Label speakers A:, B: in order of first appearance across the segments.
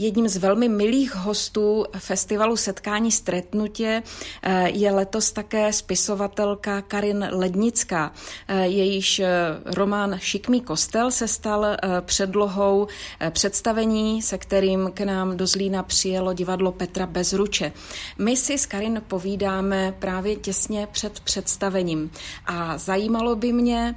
A: Jedním z velmi milých hostů festivalu Setkání stretnutě eh, je letos také spisovatelka Karin Lednická. Eh, jejíž eh, román Šikmý kostel se stal předlohou představení, se kterým k nám do Zlína přijelo divadlo Petra Bezruče. My si s Karin povídáme právě těsně před představením a zajímalo by mě,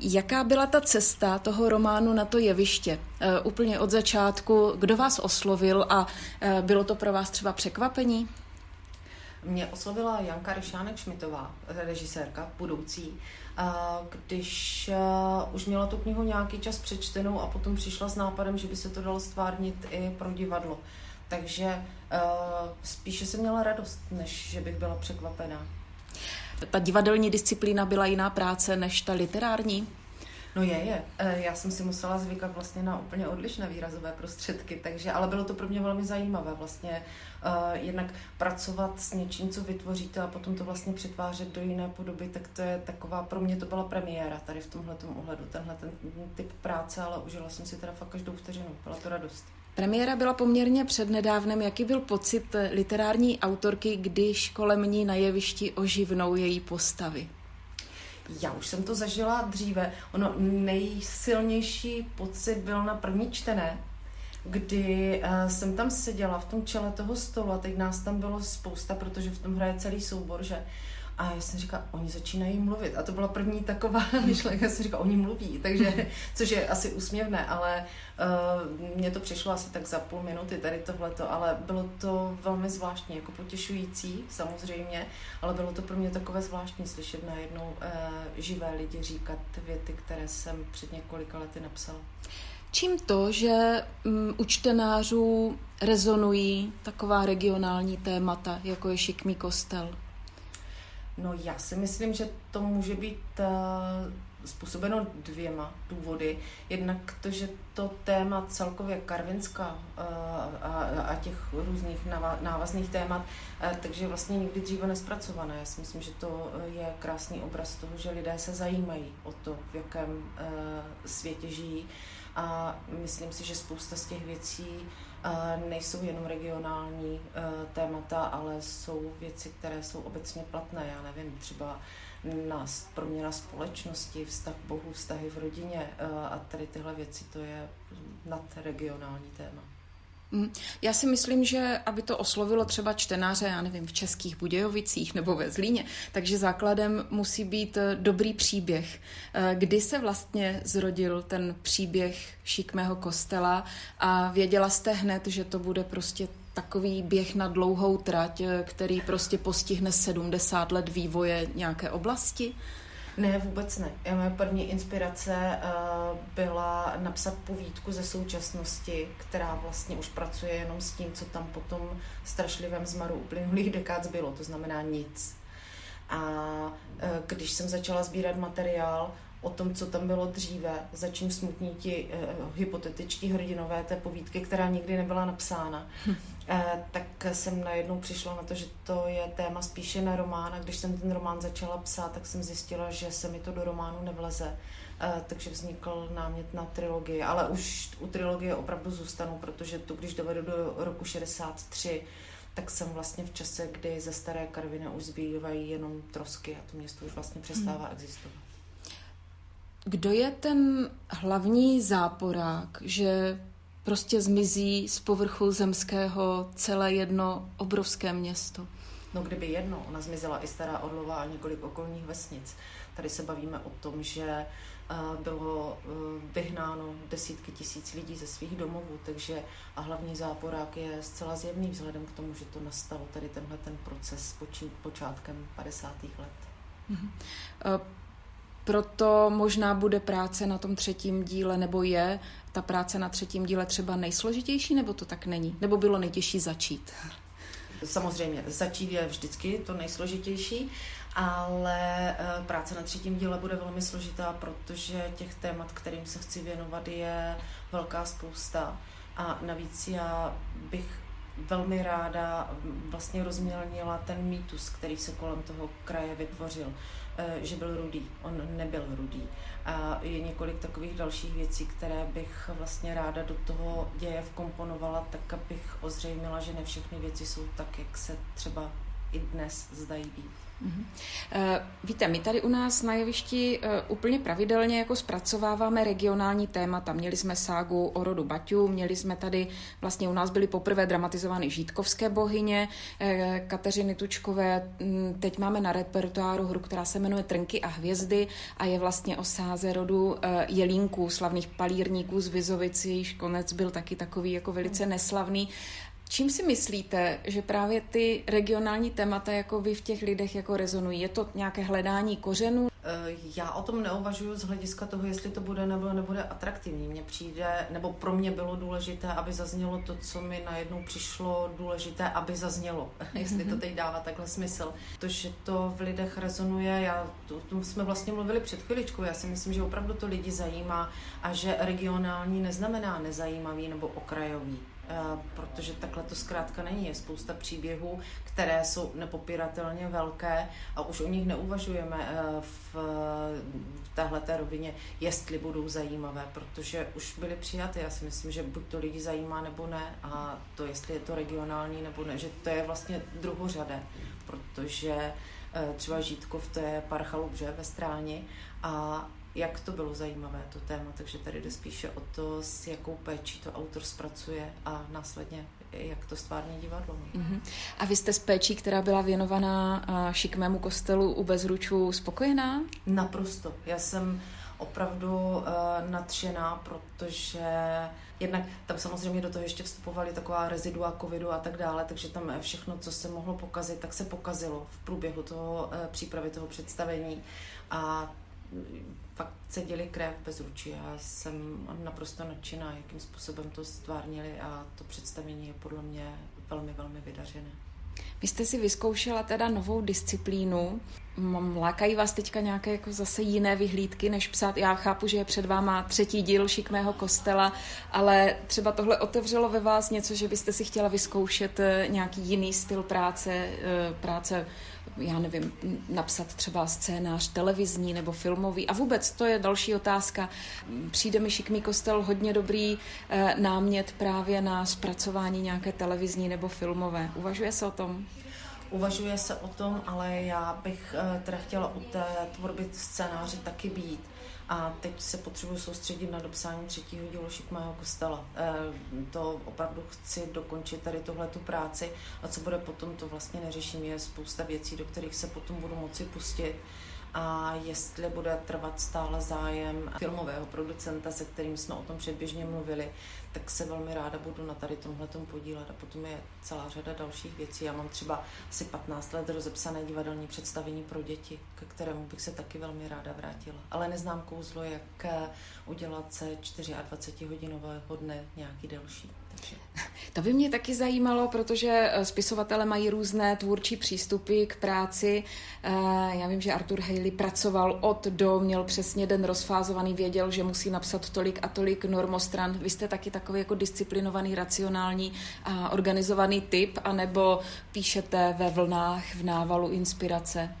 A: jaká byla ta cesta toho románu na to jeviště? Eh, úplně od začátku, kdo vás oslovil a eh, bylo to pro vás třeba překvapení?
B: Mě oslovila Janka Ryšánek Šmitová, režisérka budoucí, když už měla tu knihu nějaký čas přečtenou a potom přišla s nápadem, že by se to dalo stvárnit i pro divadlo. Takže spíše jsem měla radost, než že bych byla překvapená.
A: Ta divadelní disciplína byla jiná práce než ta literární?
B: No je, je. E, já jsem si musela zvykat vlastně na úplně odlišné výrazové prostředky, takže, ale bylo to pro mě velmi zajímavé vlastně uh, jednak pracovat s něčím, co vytvoříte a potom to vlastně přetvářet do jiné podoby, tak to je taková, pro mě to byla premiéra tady v tomhle ohledu, tenhle ten typ práce, ale užila jsem si teda fakt každou vteřinu, byla to radost.
A: Premiéra byla poměrně přednedávnem. Jaký byl pocit literární autorky, když kolem ní na jevišti oživnou její postavy?
B: Já už jsem to zažila dříve. Ono nejsilnější pocit byl na první čtené, kdy uh, jsem tam seděla v tom čele toho stolu a teď nás tam bylo spousta, protože v tom hraje celý soubor, že a já jsem říkala, oni začínají mluvit. A to byla první taková myšlenka, já jsem říkala, oni mluví, takže, což je asi úsměvné, ale uh, mně to přišlo asi tak za půl minuty tady tohleto, ale bylo to velmi zvláštní, jako potěšující samozřejmě, ale bylo to pro mě takové zvláštní slyšet najednou uh, živé lidi říkat věty, které jsem před několika lety napsala.
A: Čím to, že um, u čtenářů rezonují taková regionální témata, jako je šikmý kostel?
B: No já si myslím, že to může být uh, způsobeno dvěma důvody. Jednak to, že to téma celkově Karvinská uh, a, a těch různých návazných témat, uh, takže vlastně nikdy dříve nespracované. Já si myslím, že to je krásný obraz toho, že lidé se zajímají o to, v jakém uh, světě žijí. A myslím si, že spousta z těch věcí nejsou jenom regionální eh, témata, ale jsou věci, které jsou obecně platné. Já nevím, třeba nás, proměna společnosti, vztah Bohu, vztahy v rodině eh, a tady tyhle věci, to je nadregionální téma.
A: Mm. Já si myslím, že aby to oslovilo třeba čtenáře, já nevím, v Českých Budějovicích nebo ve Zlíně, takže základem musí být eh, dobrý příběh. Eh, kdy se vlastně zrodil ten příběh šikmého kostela a věděla jste hned, že to bude prostě takový běh na dlouhou trať, eh, který prostě postihne 70 let vývoje nějaké oblasti?
B: Ne, vůbec ne. Moje první inspirace uh, byla napsat povídku ze současnosti, která vlastně už pracuje jenom s tím, co tam potom strašlivém zmaru uplynulých dekád bylo, to znamená nic. A uh, když jsem začala sbírat materiál o tom, co tam bylo dříve, za čím smutní ti uh, hypotetičtí hrdinové té povídky, která nikdy nebyla napsána, hm. uh, tak jsem najednou přišla na to, že to je téma spíše na román a když jsem ten román začala psát, tak jsem zjistila, že se mi to do románu nevleze. Uh, takže vznikl námět na trilogii, ale už u trilogie opravdu zůstanu, protože to, když dovedu do roku 63, tak jsem vlastně v čase, kdy ze staré Karviny už zbývají jenom trosky a to město už vlastně přestává hmm. existovat.
A: Kdo je ten hlavní záporák, že prostě zmizí z povrchu zemského celé jedno obrovské město?
B: No kdyby jedno, ona zmizela i Stará Orlová a několik okolních vesnic. Tady se bavíme o tom, že eh, bylo eh, vyhnáno desítky tisíc lidí ze svých domovů, takže a hlavní záporák je zcela zjevný vzhledem k tomu, že to nastalo tady tenhle ten proces počátkem 50. let. Mm-hmm.
A: Proto možná bude práce na tom třetím díle, nebo je ta práce na třetím díle třeba nejsložitější, nebo to tak není? Nebo bylo nejtěžší začít?
B: Samozřejmě, začít je vždycky to nejsložitější, ale eh, práce na třetím díle bude velmi složitá, protože těch témat, kterým se chci věnovat, je velká spousta. A navíc já bych velmi ráda vlastně rozmělnila ten mýtus, který se kolem toho kraje vytvořil, eh, že byl rudý. On nebyl rudý. A je několik takových dalších věcí, které bych vlastně ráda do toho děje vkomponovala, tak abych ozřejmila, že ne všechny věci jsou tak, jak se třeba i dnes zdají být.
A: Uh-huh. Víte, my tady u nás na jevišti uh, úplně pravidelně jako zpracováváme regionální témata. Měli jsme ságu o rodu Baťu, měli jsme tady, vlastně u nás byly poprvé dramatizovány žítkovské bohyně, uh, Kateřiny Tučkové. Mm, teď máme na repertoáru hru, která se jmenuje Trnky a hvězdy a je vlastně o sáze rodu Jelínků, slavných palírníků z Vizovici, jejíž konec byl taky takový jako velice neslavný. Čím si myslíte, že právě ty regionální témata jako vy v těch lidech jako rezonují? Je to nějaké hledání kořenů?
B: Eh, já o tom neuvažuji z hlediska toho, jestli to bude nebo nebude atraktivní. Mně přijde, nebo pro mě bylo důležité, aby zaznělo to, co mi najednou přišlo důležité, aby zaznělo. Jestli to teď dává takhle smysl. To, že to v lidech rezonuje, já, to, to jsme vlastně mluvili před chviličkou, já si myslím, že opravdu to lidi zajímá a že regionální neznamená nezajímavý nebo okrajový. Eh, protože takhle to zkrátka není. Je spousta příběhů, které jsou nepopiratelně velké a už o nich neuvažujeme eh, v, v téhle rovině, jestli budou zajímavé, protože už byly přijaty. Já si myslím, že buď to lidi zajímá nebo ne a to, jestli je to regionální nebo ne, že to je vlastně druhořadé, protože eh, třeba Žítkov to je pár chalup, že, ve Stráni a jak to bylo zajímavé, to téma, takže tady jde spíše o to, s jakou péčí to autor zpracuje a následně jak to stvární divadlo.
A: Uh-huh. A vy jste s péčí, která byla věnovaná šikmému kostelu u Bezručů, spokojená?
B: Naprosto. Já jsem opravdu uh, nadšená, protože jednak tam samozřejmě do toho ještě vstupovaly taková rezidua covidu a tak dále, takže tam všechno, co se mohlo pokazit, tak se pokazilo v průběhu toho uh, přípravy toho představení. A fakt cedili krev bez ruči. Já jsem naprosto nadšená, jakým způsobem to stvárnili a to představení je podle mě velmi, velmi vydařené.
A: Vy jste si vyzkoušela teda novou disciplínu. Lákají vás teďka nějaké jako zase jiné vyhlídky, než psát? Já chápu, že je před váma třetí díl Šikmého kostela, ale třeba tohle otevřelo ve vás něco, že byste si chtěla vyzkoušet eh, nějaký jiný styl práce, eh, práce já nevím, napsat třeba scénář televizní nebo filmový. A vůbec to je další otázka. Přijde mi Šikmý kostel hodně dobrý eh, námět právě na zpracování nějaké televizní nebo filmové. Uvažuje se o tom?
B: Uvažuje se o tom, ale já bych eh, teda chtěla u té tvorby scénáře taky být a teď se potřebuji soustředit na dopsání třetího dílu Šikmého kostela. E, to opravdu chci dokončit tady tuhle tu práci a co bude potom, to vlastně neřeším. Je spousta věcí, do kterých se potom budu moci pustit a jestli bude trvat stále zájem filmového producenta, se kterým jsme o tom předběžně mluvili, tak se velmi ráda budu na tady tomhle podílet. A potom je celá řada dalších věcí. Já mám třeba asi 15 let rozepsané divadelní představení pro děti, ke kterému bych se taky velmi ráda vrátila. Ale neznám kouzlo, jak udělat se 24 hodinového dne nějaký delší.
A: To by mě taky zajímalo, protože eh, spisovatele mají různé tvůrčí přístupy k práci. Eh, já vím, že Arthur Haley pracoval od do, měl přesně den rozfázovaný, věděl, že musí napsat tolik a tolik normostran. Vy jste taky takový jako disciplinovaný, racionální a organizovaný typ, anebo píšete ve vlnách, v návalu inspirace?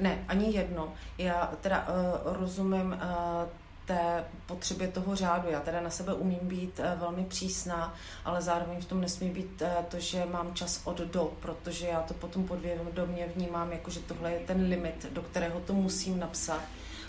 B: Ne, ani jedno. Já teda uh, rozumím uh, té potřebě toho řádu. Já teda na sebe umím být eh, velmi přísná, ale zároveň v tom nesmí být eh, to, že mám čas od do, protože já to potom podvědomě vnímám, jako že tohle je ten limit, do kterého to musím napsat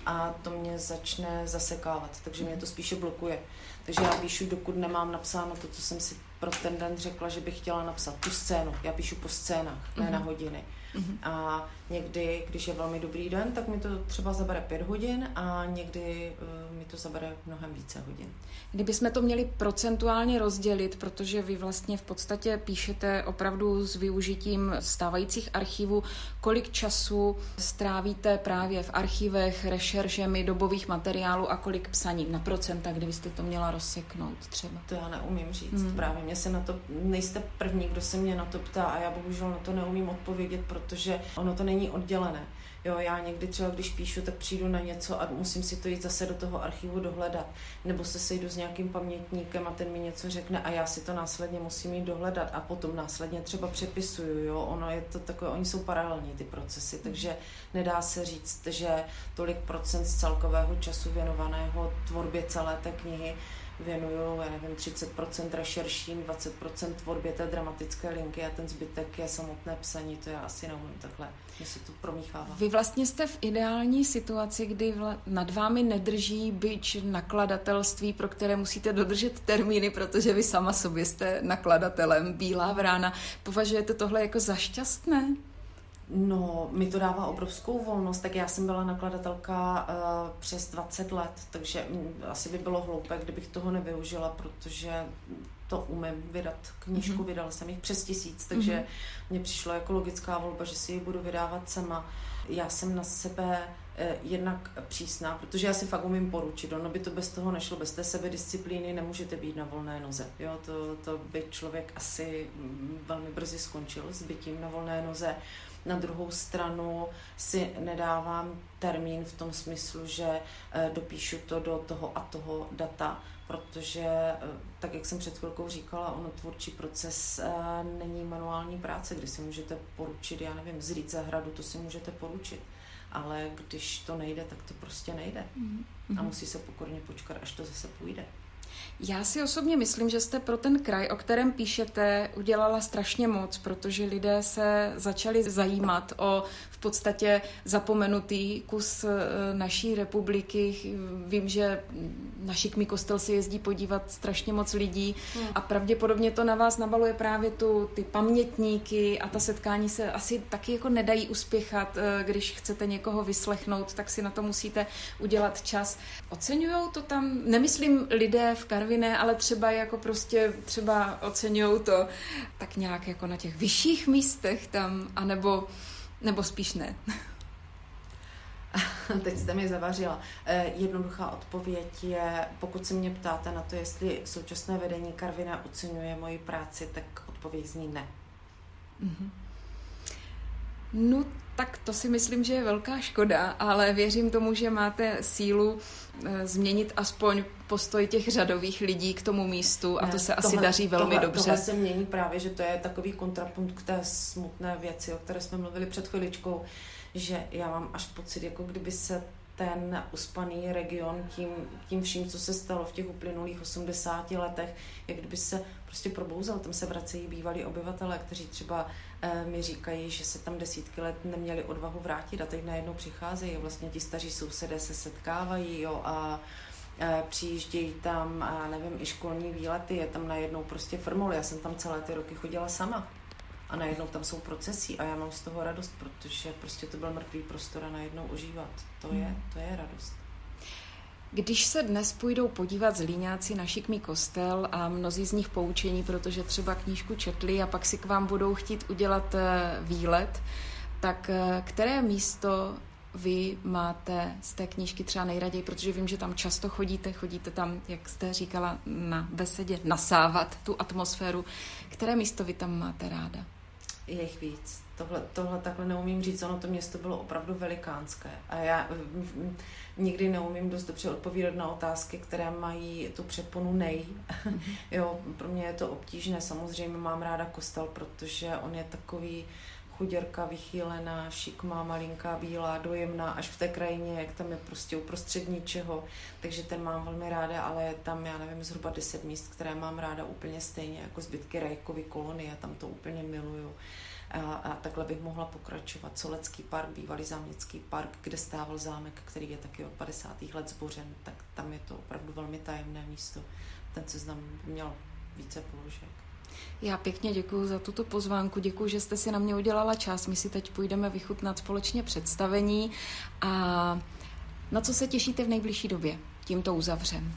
B: a to mě začne zasekávat, takže mě to spíše blokuje. Takže já píšu, dokud nemám napsáno to, co jsem si pro ten den řekla, že bych chtěla napsat, tu scénu. Já píšu po scénách, ne mm-hmm. na hodiny. Mm-hmm. A někdy, když je velmi dobrý den, tak mi to třeba zabere pět hodin a někdy uh, mi to zabere mnohem více hodin.
A: Kdybychom to měli procentuálně rozdělit, protože vy vlastně v podstatě píšete opravdu s využitím stávajících archivů, kolik času strávíte právě v archivech, rešeržemi dobových materiálů a kolik psaní na procenta, kdybyste to měla rozseknout třeba?
B: To já neumím říct. Hmm. Právě mě se na to, nejste první, kdo se mě na to ptá a já bohužel na to neumím odpovědět, protože ono to není oddělené. Jo, já někdy třeba, když píšu, tak přijdu na něco a musím si to jít zase do toho archivu dohledat. Nebo se sejdu s nějakým pamětníkem a ten mi něco řekne a já si to následně musím jít dohledat a potom následně třeba přepisuju. Jo? Ono je to takové, oni jsou paralelní ty procesy, takže nedá se říct, že tolik procent z celkového času věnovaného tvorbě celé té knihy věnuju, já nevím, 30% rešerším, 20% tvorbě té dramatické linky a ten zbytek je samotné psaní, to já asi neumím takhle, že se to promíchává.
A: Vy vlastně jste v ideální situaci, kdy nad vámi nedrží byč nakladatelství, pro které musíte dodržet termíny, protože vy sama sobě jste nakladatelem. Bílá vrána. Považujete tohle jako za šťastné?
B: No, mi to dává obrovskou volnost, tak já jsem byla nakladatelka uh, přes 20 let, takže asi by bylo hloupé, kdybych toho nevyužila, protože to umím vydat knížku, mm-hmm. vydala jsem jich přes tisíc, takže mm-hmm. mně přišlo jako logická volba, že si ji budu vydávat sama. Já jsem na sebe eh, jednak přísná, protože já si fakt umím poručit. Ono by to bez toho nešlo, bez té sebedisciplíny nemůžete být na volné noze. Jo, to, to by člověk asi mm, velmi brzy skončil s bytím na volné noze. Na druhou stranu si nedávám termín v tom smyslu, že eh, dopíšu to do toho a toho data, protože, eh, tak jak jsem před chvilkou říkala, ono tvůrčí proces eh, není manuální práce, kdy si můžete poručit, já nevím, zrít zahradu, to si můžete poručit ale když to nejde, tak to prostě nejde. Mm-hmm. A musí se pokorně počkat, až to zase půjde.
A: Já si osobně myslím, že jste pro ten kraj, o kterém píšete, udělala strašně moc, protože lidé se začali zajímat o v podstatě zapomenutý kus eh, naší republiky. Vím, že na Šikmý kostel se jezdí podívat strašně moc lidí hmm. a pravděpodobně to na vás nabaluje právě tu, ty pamětníky a ta setkání se asi taky jako nedají uspěchat. Eh, když chcete někoho vyslechnout, tak si na to musíte udělat čas. Oceňují to tam, nemyslím lidé v Karviné, ale třeba jako prostě třeba oceňují to tak nějak jako na těch vyšších místech tam, anebo nebo spíš ne.
B: Teď jste mi zavařila. Eh, jednoduchá odpověď je, pokud se mě ptáte na to, jestli současné vedení Karvina oceňuje moji práci, tak odpověď zní ne. Mm-hmm.
A: No, tak to si myslím, že je velká škoda, ale věřím tomu, že máte sílu e, změnit aspoň postoj těch řadových lidí k tomu místu a ne, to se tohle, asi daří velmi
B: tohle,
A: dobře.
B: Tohle se mění právě, že to je takový kontrapunkt k té smutné věci, o které jsme mluvili před chviličkou, že já mám až pocit, jako kdyby se ten uspaný region tím, tím vším, co se stalo v těch uplynulých 80 letech, jak kdyby se prostě probouzel. Tam se vracejí bývalí obyvatele, kteří třeba mi říkají, že se tam desítky let neměli odvahu vrátit a teď najednou přicházejí. Vlastně ti staří sousedé se setkávají jo, a e, přijíždějí tam, a nevím, i školní výlety, je tam najednou prostě firmol. Já jsem tam celé ty roky chodila sama a najednou tam jsou procesy a já mám z toho radost, protože prostě to byl mrtvý prostor a najednou užívat. To je, hmm. to je radost.
A: Když se dnes půjdou podívat zlíňáci na šikmý kostel a mnozí z nich poučení, protože třeba knížku četli a pak si k vám budou chtít udělat eh, výlet, tak eh, které místo vy máte z té knížky třeba nejraději, protože vím, že tam často chodíte, chodíte tam, jak jste říkala, na besedě nasávat tu atmosféru. Které místo vy tam máte ráda?
B: Je jich víc. Tohle, tohle takhle neumím říct, ono to město bylo opravdu velikánské. A já nikdy neumím dost dobře odpovídat na otázky, které mají tu předponu nej. jo, pro mě je to obtížné. Samozřejmě mám ráda kostel, protože on je takový chuděrka, vychýlená, šikmá, malinká, bílá, dojemná, až v té krajině, jak tam je prostě uprostřed ničeho. Takže ten mám velmi ráda, ale je tam, já nevím, zhruba 10 míst, které mám ráda úplně stejně jako zbytky Rajkovy kolonie, tam to úplně miluju. A, a takhle bych mohla pokračovat. Solecký park, bývalý záměcký park, kde stával zámek, který je taky od 50. let zbořen, tak tam je to opravdu velmi tajemné místo. Ten seznam měl více položek.
A: Já pěkně děkuji za tuto pozvánku, děkuji, že jste si na mě udělala čas. My si teď půjdeme vychutnat společně představení a na co se těšíte v nejbližší době? Tímto uzavřem.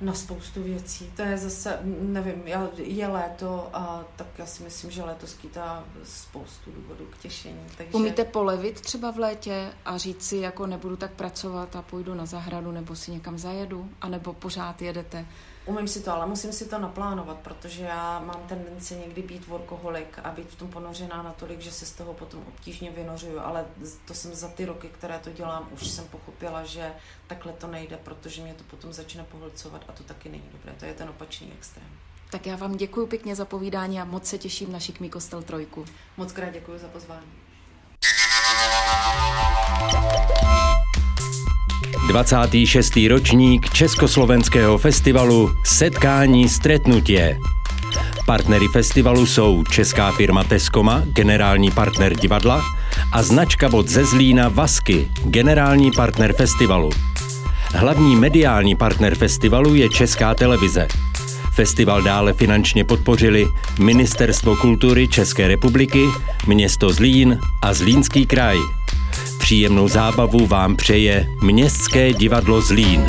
B: Na spoustu věcí. To je zase, nevím, je léto a tak já si myslím, že léto skýtá spoustu důvodů k těšení.
A: Takže... Umíte polevit třeba v létě a říct si, jako nebudu tak pracovat a půjdu na zahradu nebo si někam zajedu? A nebo pořád jedete
B: Umím si to, ale musím si to naplánovat, protože já mám tendenci někdy být workoholik a být v tom ponořená natolik, že se z toho potom obtížně vynořuju, ale to jsem za ty roky, které to dělám, už jsem pochopila, že takhle to nejde, protože mě to potom začne pohlcovat a to taky není dobré. To je ten opačný extrém.
A: Tak já vám děkuji pěkně za povídání a moc se těším na Šikmý kostel trojku.
B: Moc krát děkuji za pozvání.
C: 26. ročník Československého festivalu Setkání stretnutě. Partnery festivalu jsou česká firma Teskoma, generální partner divadla, a značka bod ze Zlína Vasky, generální partner festivalu. Hlavní mediální partner festivalu je Česká televize. Festival dále finančně podpořili Ministerstvo kultury České republiky, město Zlín a Zlínský kraj. Příjemnou zábavu vám přeje Městské divadlo Zlín.